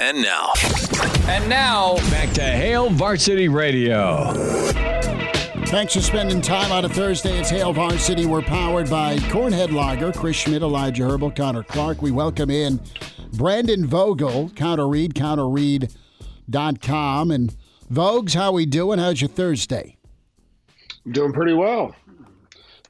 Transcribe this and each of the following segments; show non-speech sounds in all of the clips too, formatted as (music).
And now, And now, Back to Hail Varsity Radio. Thanks for spending time on a Thursday. It's Hail Varsity. We're powered by Cornhead Lager, Chris Schmidt, Elijah Herbel, Connor Clark. We welcome in Brandon Vogel, Counter Read, counterread.com. And Vogues, how we doing? How's your Thursday? Doing pretty well.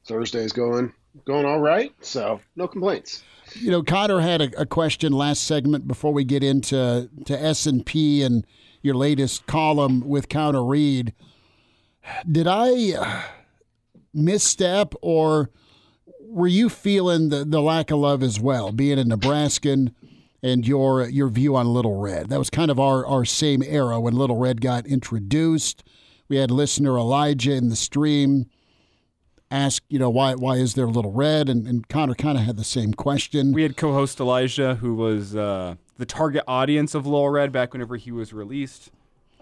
Thursday's going going all right, so no complaints. You know, Connor had a, a question last segment before we get into to S and P and your latest column with Counter Read. Did I uh, misstep, or were you feeling the, the lack of love as well, being a Nebraskan and your your view on Little Red? That was kind of our, our same era when Little Red got introduced. We had listener Elijah in the stream ask, you know, why why is there a Little Red? And, and Connor kind of had the same question. We had co-host Elijah, who was uh, the target audience of Little Red back whenever he was released.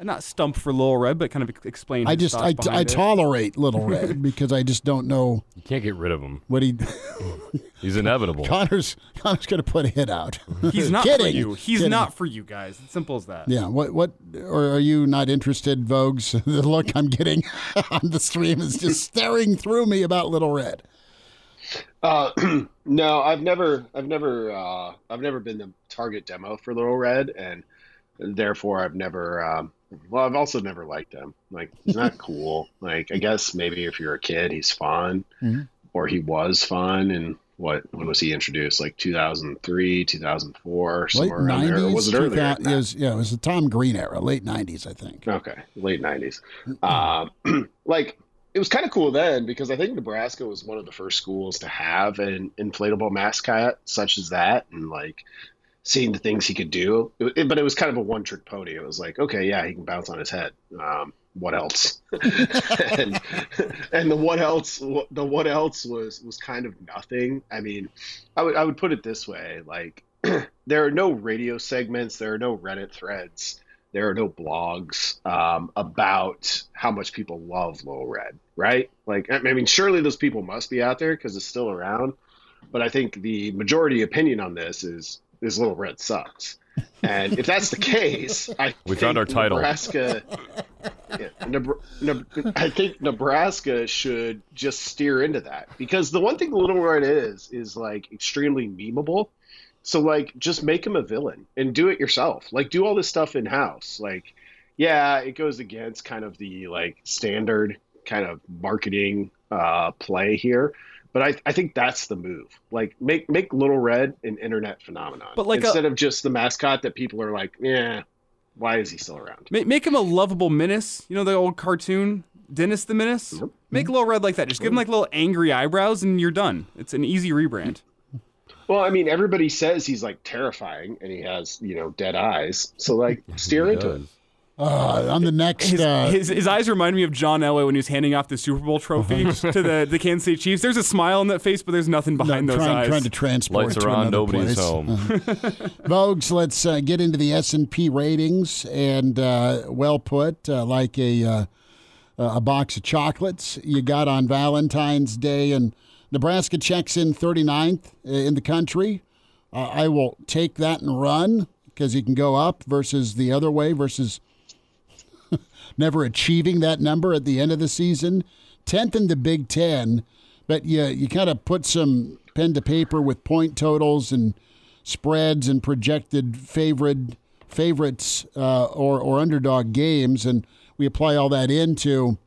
Not stump for Little Red, but kind of ex- explain. I just I, I it. tolerate Little Red (laughs) because I just don't know You can't get rid of him. what he. (laughs) He's inevitable. Connor's Connor's going to put a hit out. (laughs) He's not Kidding. for you. He's Kidding. not for you guys. It's simple as that. Yeah. What what or are you not interested, Vogues? The look I'm getting on the stream is just staring through me about Little Red. Uh, (clears throat) no, I've never, I've never, uh, I've never been the target demo for Little Red, and therefore I've never. Um, well, I've also never liked him. Like he's not (laughs) cool. Like I guess maybe if you're a kid, he's fun, Mhm. or he was fun. And what when was he introduced? Like 2003, 2004, Late somewhere around there, or was it earlier? than that? It was, yeah, it was the Tom Green era, late nineties, I think. Okay, late '90s. Um, (clears throat) like it was kind of cool then because I think Nebraska was one of the first schools to have an inflatable mascot such as that, and like seeing the things he could do. It, it- but it was kind of a one-trick pony. It was like, okay, yeah, he can bounce on his head. Um, what else? (laughs) and, and the what else? The what else was was kind of nothing. I mean, I would I would put it this way: like (clears throat) there are no radio segments, there are no Reddit threads there are no blogs um, about how much people love Little Red, right? Like, I mean, surely those people must be out there because it's still around. But I think the majority opinion on this is is Little Red sucks. And if that's the case, I We think found our title. Nebraska. yeah, Nebra- I think Nebraska should just steer into that because the one thing Little Red is is like extremely memeable. So like just make him a villain and do it yourself. Like do all this stuff in house. Like yeah, it goes against kind of the like standard kind of marketing uh play here. But I, I think that's the move. Like make make Little Red an internet phenomenon. But like a- instead of just the mascot that people are like, yeah, why is he still around? Ma- Make him a lovable menace. You know the old cartoon Dennis the Menace. Yep. Make Little Red like that. Just give him like little angry eyebrows, and you're done. It's an easy rebrand. Well, I mean, everybody says he's like terrifying and he has, you know, dead eyes. So like steer into does. it. Uh, on the next, His, uh, his, his eyes remind me of John Elway when he was handing off the Super Bowl trophy (laughs) to the, the Kansas City Chiefs. There's a smile on that face, but there's nothing behind no, those trying, eyes. trying to transport Lights to are on, nobody's place. home. (laughs) Vogues, let's uh, get into the S and P ratings, and uh, well put, uh, like a uh, a box of chocolates you got on Valentine's Day, and Nebraska checks in 39th in the country. Uh, I will take that and run because you can go up versus the other way versus never achieving that number at the end of the season. 10th in the Big Ten, but you, you kind of put some pen to paper with point totals and spreads and projected favorite favorites uh, or, or underdog games, and we apply all that into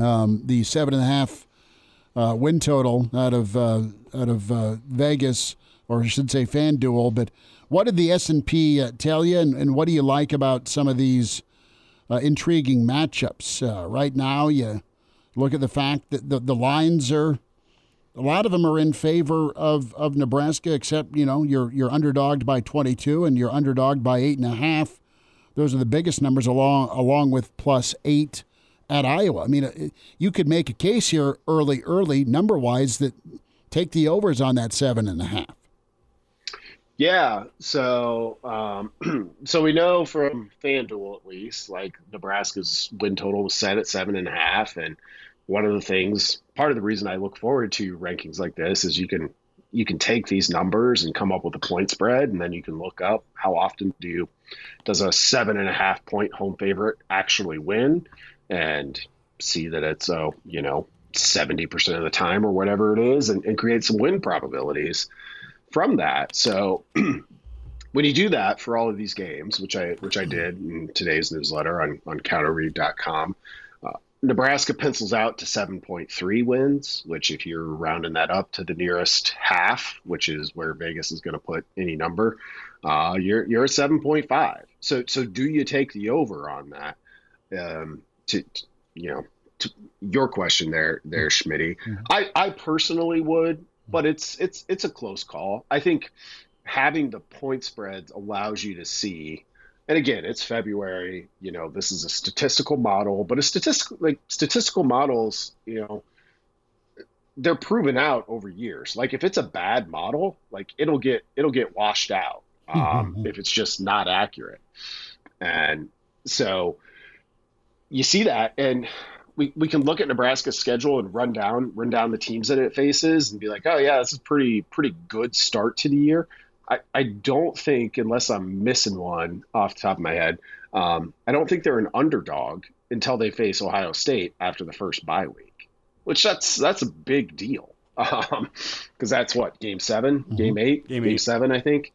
um, the seven and a half uh, win total out of uh, out of uh, Vegas, or I should say FanDuel. But what did the S and P uh, tell you, and, and what do you like about some of these uh, intriguing matchups? Uh, right now, you look at the fact that the, the lines are a lot of them are in favor of, of Nebraska, except you know you're you're underdogged by 22 and you're underdogged by eight and a half. Those are the biggest numbers along along with plus eight at Iowa. I mean, uh, you could make a case here early, early number wise that take the overs on that seven and a half. Yeah. So, um, (clears throat) so we know from FanDuel at least, like Nebraska's win total was set at seven and a half, and one of the things, part of the reason I look forward to rankings like this is you can you can take these numbers and come up with a point spread, and then you can look up how often do you does a seven and a half point home favorite actually win, and see that it's a you know seventy percent of the time or whatever it is, and, and create some win probabilities from that. So. (clears throat) when you do that for all of these games, which I which I did in today's newsletter on on counterread.com, Nebraska pencils out to 7.3 wins, which, if you're rounding that up to the nearest half, which is where Vegas is going to put any number, uh, you're you're at 7.5. So so do you take the over on that? Um, to, to you know, to your question there, there, Schmitty. Mm-hmm. I I personally would, but it's it's it's a close call. I think having the point spreads allows you to see and again, it's February. You know, this is a statistical model, but a statistical like statistical models, you know, they're proven out over years. Like if it's a bad model, like it'll get it'll get washed out (laughs) um, mm-hmm. if it's just not accurate. And so you see that, and we, we can look at Nebraska's schedule and run down run down the teams that it faces and be like, oh yeah, this is pretty pretty good start to the year. I, I don't think, unless I'm missing one off the top of my head, um, I don't think they're an underdog until they face Ohio State after the first bye week, which that's that's a big deal because (laughs) um, that's what game 7 mm-hmm. game eight, game, game eight. seven, I think,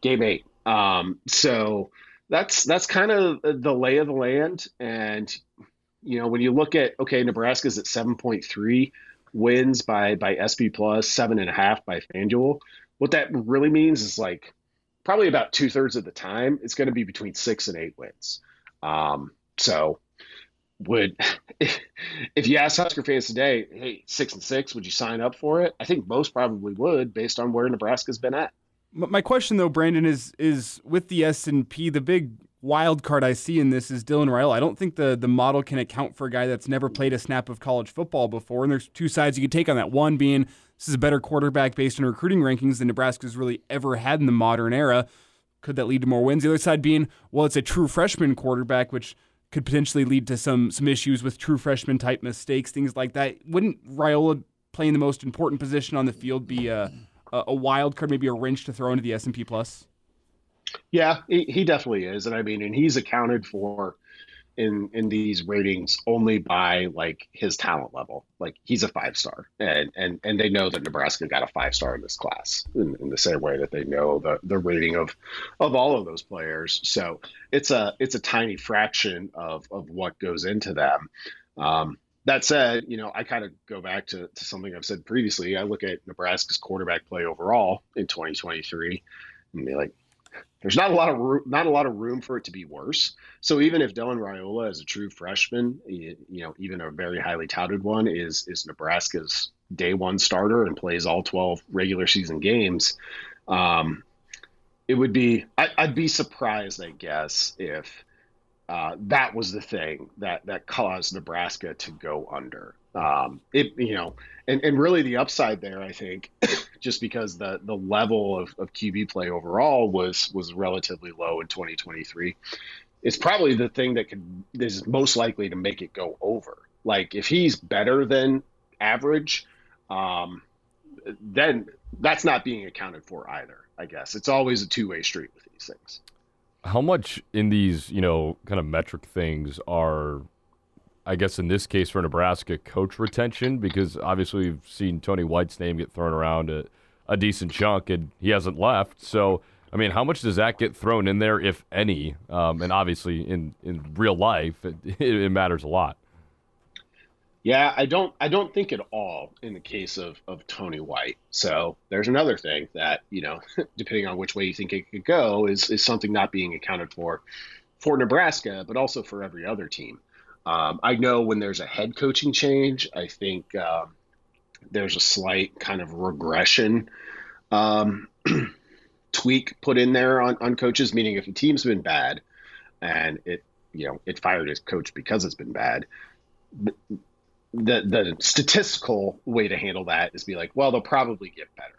game eight. Um, so that's that's kind of the lay of the land, and you know when you look at okay, Nebraska's at seven point three wins by by SP plus, seven and a half by FanDuel what that really means is like probably about two thirds of the time it's going to be between six and eight wins. Um, so would (laughs) if, if you ask Husker fans today, hey, six and six, would you sign up for it? I think most probably would, based on where Nebraska's been at. My question though, Brandon, is is with the S and P, the big wild card I see in this is Dylan Raiola. I don't think the the model can account for a guy that's never played a snap of college football before. And there's two sides you could take on that. One being this is a better quarterback based on recruiting rankings than Nebraska's really ever had in the modern era. Could that lead to more wins? The other side being, well, it's a true freshman quarterback, which could potentially lead to some some issues with true freshman type mistakes, things like that. Wouldn't Raiola playing the most important position on the field be a, a wild card, maybe a wrench to throw into the S and P plus? Yeah, he, he definitely is, and I mean, and he's accounted for in in these ratings only by like his talent level. Like he's a five star, and and and they know that Nebraska got a five star in this class in, in, the same way that they know the the rating of of all of those players. So it's a it's a tiny fraction of of what goes into them. Um, that said, you know, I kind of go back to, to something I've said previously. I look at Nebraska's quarterback play overall in 2023 and be like, there's not a lot of room, not a lot of room for it to be worse. So even if Dylan Raiola is a true freshman, you, you know, even a very highly touted one is is Nebraska's day one starter and plays all 12 regular season games. Um, it would be I, would be surprised, I guess, if uh, that was the thing that that caused Nebraska to go under. Um, it you know, and, and really the upside there, I think, (coughs) just because the the level of, of QB play overall was was relatively low in 2023. It's probably the thing that could is most likely to make it go over. Like if he's better than average, um, then that's not being accounted for either. I guess it's always a two way street with these things. How much in these you know kind of metric things are I guess in this case for Nebraska, coach retention because obviously we've seen Tony White's name get thrown around a, a decent chunk and he hasn't left. So, I mean, how much does that get thrown in there, if any? Um, and obviously, in, in real life, it, (laughs) it, matters a lot. Yeah, I don't. I don't think at all in the case of, of Tony White. So there's another thing that you know, (laughs) depending on which way you think it could go, is is something not being accounted for for Nebraska, but also for every other team. Um, I know when there's a head coaching change, I think uh, there's a slight kind of regression um, (clears throat) tweak put in there on, on coaches, meaning if a team's been bad and it, you know, it fired its coach because it's been bad, the, the statistical way to handle that is be like, well, they'll probably get better.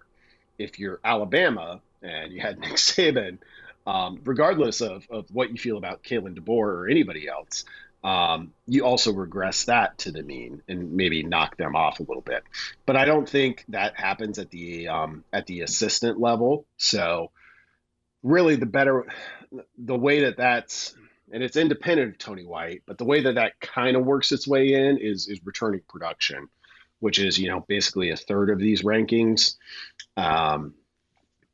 If you're Alabama and you had (laughs) Nick Saban, um, regardless of, of what you feel about Kalen DeBoer or anybody else, um, you also regress that to the mean and maybe knock them off a little bit. But I don't think that happens at the um, at the assistant level. So really, the better the way that that's and it's independent of Tony White, but the way that that kind of works its way in is is returning production, which is you know basically a third of these rankings. Um,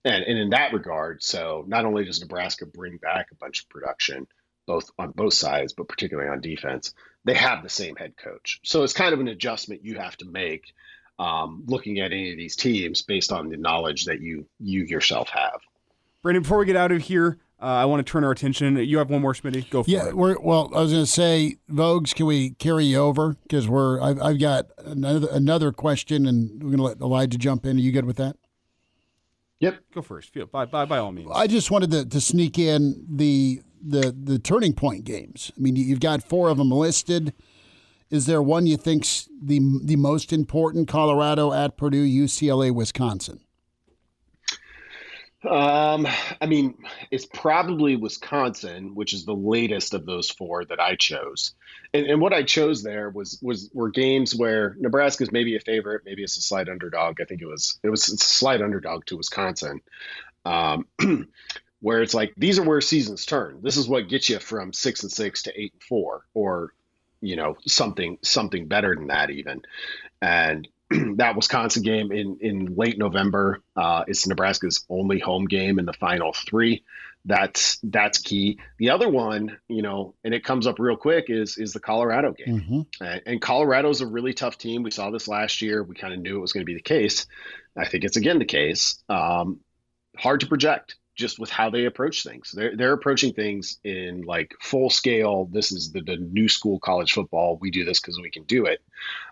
and, and in that regard, so not only does Nebraska bring back a bunch of production, both on both sides, but particularly on defense, they have the same head coach. So it's kind of an adjustment you have to make um, looking at any of these teams based on the knowledge that you you yourself have. Brandon, before we get out of here, uh, I want to turn our attention. You have one more, Smitty. Go for yeah, it. we're well. I was going to say, Vogues, can we carry you over because we're I've, I've got another another question, and we're going to let Elijah jump in. Are you good with that? Yep. Go first. Feel by by by all means. I just wanted to, to sneak in the the the turning point games. I mean, you've got four of them listed. Is there one you think's the the most important? Colorado at Purdue, UCLA, Wisconsin. Um, I mean, it's probably Wisconsin, which is the latest of those four that I chose. And, and what I chose there was was were games where Nebraska's maybe a favorite, maybe it's a slight underdog. I think it was it was a slight underdog to Wisconsin. Um, (clears throat) where it's like these are where seasons turn. This is what gets you from six and six to eight and four, or you know something something better than that even. And (clears throat) that Wisconsin game in in late November. Uh, it's Nebraska's only home game in the final three. That's that's key. The other one, you know, and it comes up real quick is is the Colorado game. Mm-hmm. And, and Colorado's a really tough team. We saw this last year. We kind of knew it was going to be the case. I think it's again the case. Um, hard to project just with how they approach things. They're they're approaching things in like full scale. This is the, the new school college football. We do this because we can do it.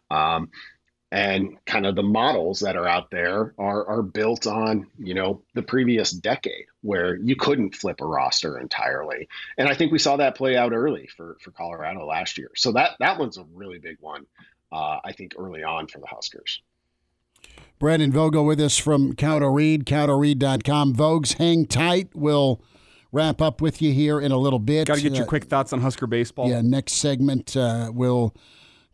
Um, and kind of the models that are out there are are built on you know the previous decade where you couldn't flip a roster entirely and i think we saw that play out early for for colorado last year so that that one's a really big one uh, i think early on for the huskers Brandon Vogel with us from Counter Read, counterread.com. Vogues, hang tight. We'll wrap up with you here in a little bit. Got to get your Uh, quick thoughts on Husker baseball. Yeah, next segment uh, we'll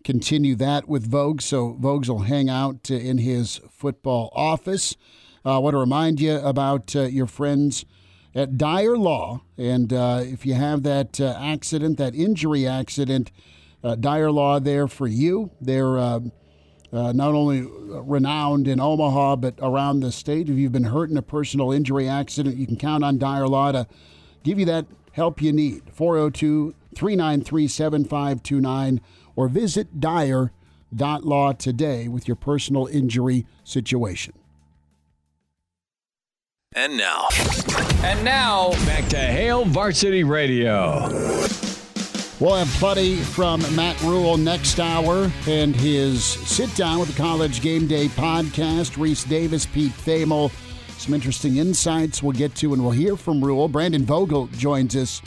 continue that with Vogue. So Vogues will hang out uh, in his football office. I want to remind you about uh, your friends at Dyer Law, and uh, if you have that uh, accident, that injury accident, uh, Dyer Law there for you. They're uh, not only renowned in Omaha but around the state. If you've been hurt in a personal injury accident, you can count on Dyer Law to give you that help you need. 402 393 7529 or visit dyer.law today with your personal injury situation. And now, And now, back to Hail Varsity Radio. We'll have plenty from Matt Rhule next hour and his sit down with the College Game Day podcast. Rece Davis, Pete Thamel, some interesting insights we'll get to, and we'll hear from Rhule. Brandon Vogel joins us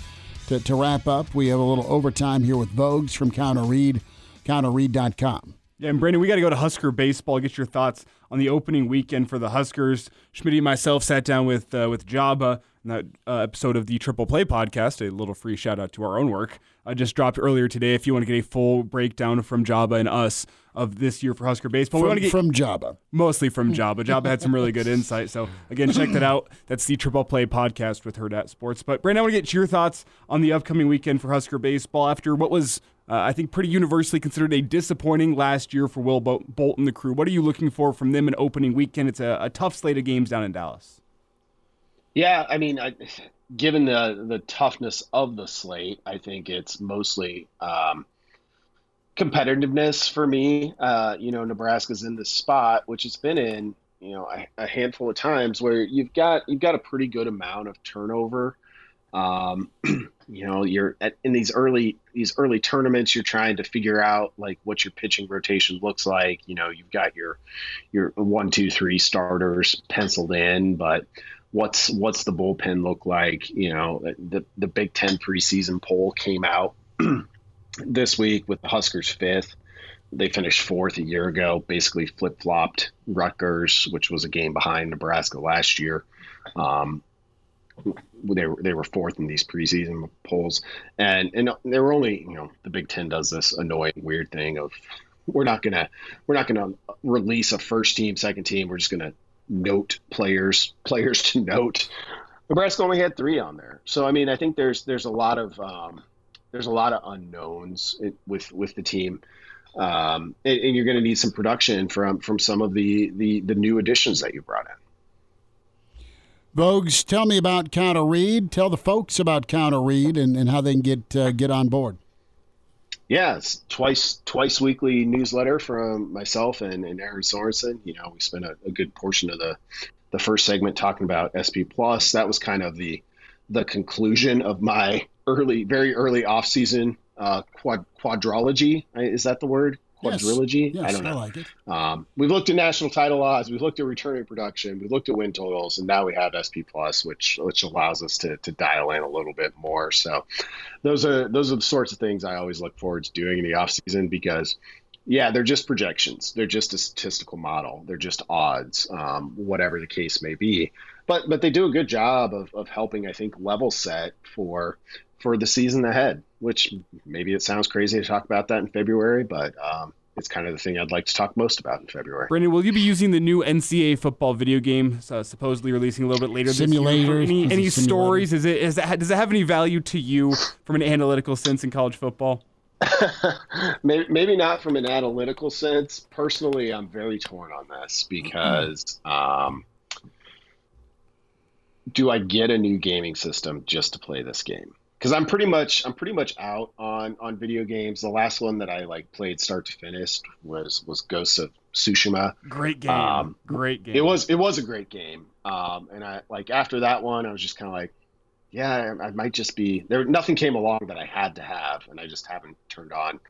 to, to wrap up. We have a little overtime here with Vogues from Counter Read, counterread.com. Yeah, and Brandon, we got to go to Husker baseball. Get your thoughts on the opening weekend for the Huskers. Schmidt and myself sat down with uh, with Jabba that uh, episode of the Triple Play podcast. A little free shout out to our own work. I just dropped earlier today. If you want to get a full breakdown from Jabba and us of this year for Husker baseball, we want From, to get from Jabba. mostly from (laughs) Jabba. Jabba had some really good insight. So again, check that out. That's the Triple Play podcast with Hurrdat Sports. But Brandon, I want to get your thoughts on the upcoming weekend for Husker baseball after what was. Uh, I think pretty universally considered a disappointing last year for Will Bol- Bolt and the crew. What are you looking for from them in opening weekend? It's a, a tough slate of games down in Dallas. Yeah, I mean, I, given the the toughness of the slate, I think it's mostly um, competitiveness for me. Uh, you know, Nebraska's in this spot, which it's been in, you know, a, a handful of times where you've got you've got a pretty good amount of turnover. Um, (clears throat) you know, you're at, in these early these early tournaments. You're trying to figure out like what your pitching rotation looks like. You know, you've got your your one, two, three starters penciled in, but what's what's the bullpen look like? You know, the the Big Ten preseason poll came out (clears throat) this week with the Huskers fifth. They finished fourth a year ago, basically flip flopped Rutgers, which was a game behind Nebraska last year. Um, they were they were fourth in these preseason polls, and and they were only you know the Big Ten does this annoying weird thing of we're not gonna we're not gonna release a first team, second team. We're just gonna note players (laughs) players to note. Nebraska only had three on there, so I mean I think there's there's a lot of um, there's a lot of unknowns with with the team. Um, and, and, you're going to need some production from from some of the, the the new additions that you brought in. Voges, tell me about Counter Read. Tell the folks about Counter Read and, and how they can get uh, get on board. Yeah, twice twice weekly newsletter from myself and, and Erin Sorensen. You know, we spent a, a, good portion of the the first segment talking about SP Plus. That was kind of the the conclusion of my (laughs) early, very early off season uh, quad, quadrology. Is that the word? Quadrilogy. Yes, I don't know. I like it. Um, we've looked at national title odds, we've looked at returning production, we've looked at win totals, and now we have SP Plus, which which allows us to, to dial in a little bit more. So those are those are the sorts of things I always look forward to doing in the off season because. Yeah, they're just projections. They're just a statistical model. They're just odds, um, whatever the case may be. But but they do a good job of, of helping, I think, level set for for the season ahead, which maybe it sounds crazy to talk about that in February, but um, it's kind of the thing I'd like to talk most about in February. Brandon, will you be using the new NCAA football video game, uh, supposedly releasing a little bit later simulator, this year? Any, any stories? Is it, is that, does it have any value to you from an analytical sense in college football? (laughs) maybe, maybe, not from an analytical sense. Personally, I'm very torn on this because um, do I get a new gaming system just to play this game? Because I'm pretty much I'm pretty much out on on video games. The last one that I like played start to finish was was Ghosts of Tsushima. Great game. Um, great game. It was it was a great game. Um, and I like after that one, I was just kind of like, yeah, I, I might just be there. Nothing came along that I had to have, and I just haven't turned on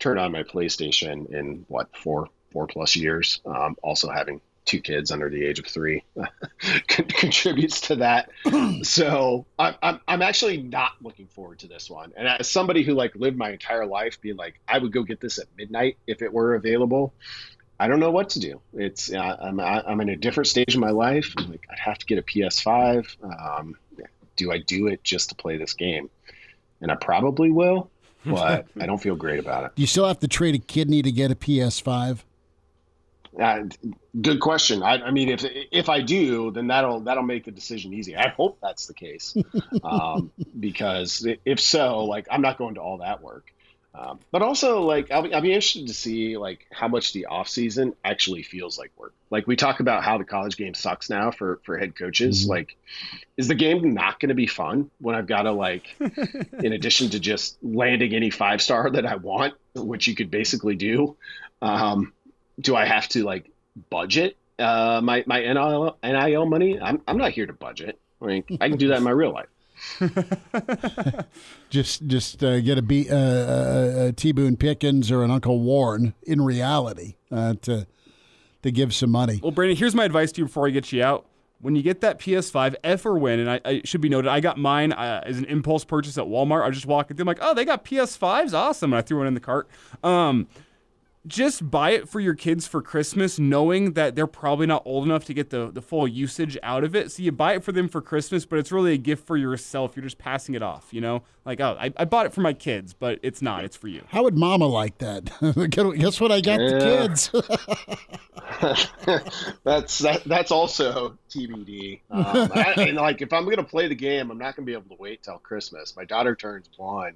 turned on my PlayStation in what four four plus years. Um, also having two kids under the age of three (laughs) contributes to that. (clears throat) so I'm, I'm, I'm actually not looking forward to this one. And as somebody who like lived my entire life being like, I would go get this at midnight if it were available. I don't know what to do. It's uh, I'm I'm in a different stage of my life. I'm like I'd have to get a PS5. Um, do I do it just to play this game? And I probably will, (laughs) but I don't feel great about it. Do you still have to trade a kidney to get a PS5? Uh, good question. I, I, mean, if if I do, then that'll that'll make the decision easy. I hope that's the case, (laughs) um, because if so, like I'm not going to all that work. Um, but also, like I'll be, I'll be interested to see like how much the off season actually feels like work. Like we talk about how the college game sucks now for for head coaches. Mm-hmm. Like, is the game not going to be fun when I've got to like, (laughs) in addition to just landing any five star that I want, which you could basically do. Um, do I have to like budget uh, my my NIL, NIL money? I'm I'm not here to budget. I mean, I can do that in my real life. (laughs) just just uh, get a, B, uh, uh a T Boone Pickens or an Uncle Warren in reality uh, to to give some money. Well, Brandon, here's my advice to you before I get you out. When you get that PS5, F or win, and I, I should be noted, I got mine uh, as an impulse purchase at Walmart. I was just walking through, I'm like, oh, they got PS5s, awesome, and I threw one in the cart. Um, just buy it for your kids for Christmas, knowing that they're probably not old enough to get the, the full usage out of it. So you buy it for them for Christmas, but it's really a gift for yourself. You're just passing it off, you know? Like, oh, I, I bought it for my kids, but it's not. It's for you. How would mama like that? (laughs) Guess what I got yeah. the kids? (laughs) (laughs) that's that, that's also TBD. Um, I, and like, if I'm going to play the game, I'm not going to be able to wait till Christmas. My daughter turns one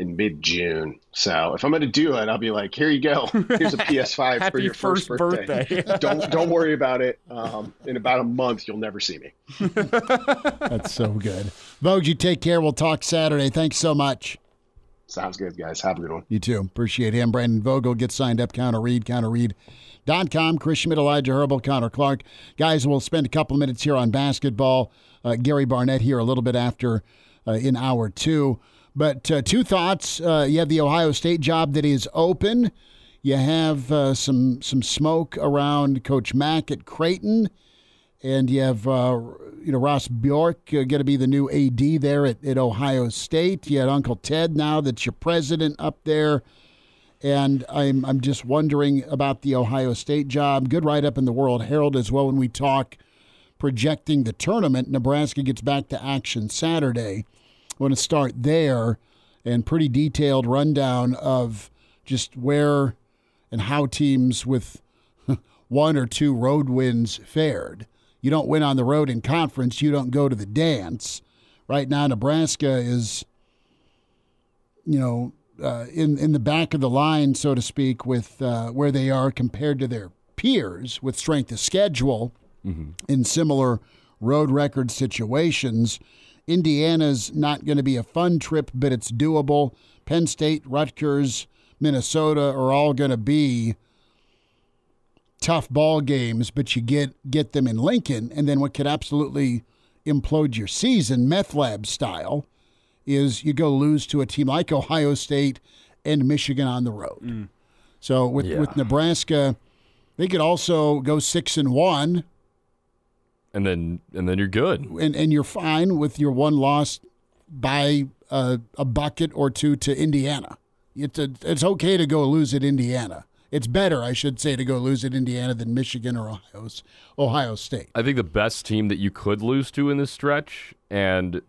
in mid June. So if I'm going to do it, I'll be like, here you go. Here's a (laughs) PS5 for your first, first birthday. birthday. (laughs) don't don't worry about it. Um, in about a month, you'll never see me. (laughs) That's so good. Vogue, you take care. We'll talk Saturday. Thanks so much. Sounds good, guys. Have a good one. You too. Appreciate him. Brandon Vogel, get signed up. Counter Read, counterread.com. Chris Schmidt, Elijah Herbel, Connor Clark. Guys, we'll spend a couple minutes here on basketball. Uh, Gary Barnett here a little bit after uh, in hour two. But uh, two thoughts: uh, you have the Ohio State job that is open. You have uh, some some smoke around Coach Mack at Creighton, and you have uh, you know Ross Bjork uh, going to be the new AD there at, at Ohio State. You had Uncle Ted now that's your president up there, and I'm I'm just wondering about the Ohio State job. Good write up in the World Herald as well when we talk projecting the tournament. Nebraska gets back to action Saturday. I want to start there and pretty detailed rundown of just where and how teams with (laughs) one or two road wins fared. You don't win on the road in conference, you don't go to the dance. Right now, Nebraska is, you know, uh, in in the back of the line, so to speak, with uh, where they are compared to their peers with strength of schedule mm-hmm. in similar road record situations. Indiana's not going to be a fun trip, but it's doable. Penn State, Rutgers, Minnesota are all going to be tough ball games, but you get get them in Lincoln, and then what could absolutely implode your season, meth lab style, is you go lose to a team like Ohio State and Michigan on the road. Mm. So with yeah. with Nebraska, they could also go six and one, and then and then you're good, and and you're fine with your one loss by a, a bucket or two to Indiana. It's a, it's okay to go lose at Indiana. It's better, I should say, to go lose at Indiana than Michigan or Ohio's, Ohio State. I think the best team that you could lose to in this stretch, and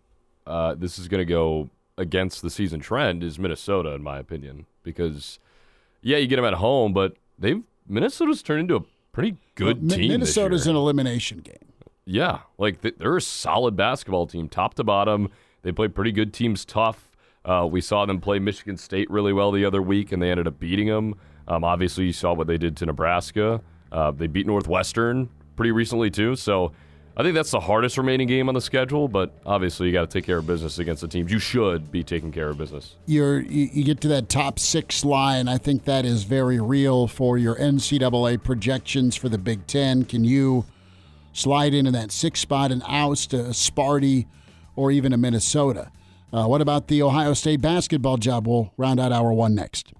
uh, this is going to go against the season trend, is Minnesota, in my opinion. Because, yeah, you get them at home, but they've Minnesota's turned into a pretty good well, team. Minnesota's an elimination game. Yeah, like they're a solid basketball team, top to bottom. They play pretty good teams tough. Uh, we saw them play Michigan State really well the other week, and they ended up beating them. Um, obviously, you saw what they did to Nebraska. Uh, they beat Northwestern pretty recently too. So I think that's the hardest remaining game on the schedule. But obviously, you got to take care of business against the teams you should be taking care of business. You're you, you get to that top six line. I think that is very real for your NCAA projections for the Big Ten. Can you slide into that six spot and oust a Sparty or even a Minnesota? Uh, what about the Ohio State basketball job? We'll round out hour one next.